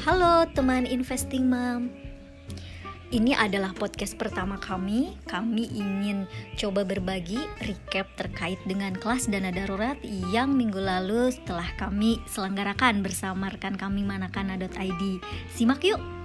Halo teman investing mom. Ini adalah podcast pertama kami. Kami ingin coba berbagi recap terkait dengan kelas dana darurat yang minggu lalu telah kami selenggarakan bersama rekan kami manakana.id. Simak yuk.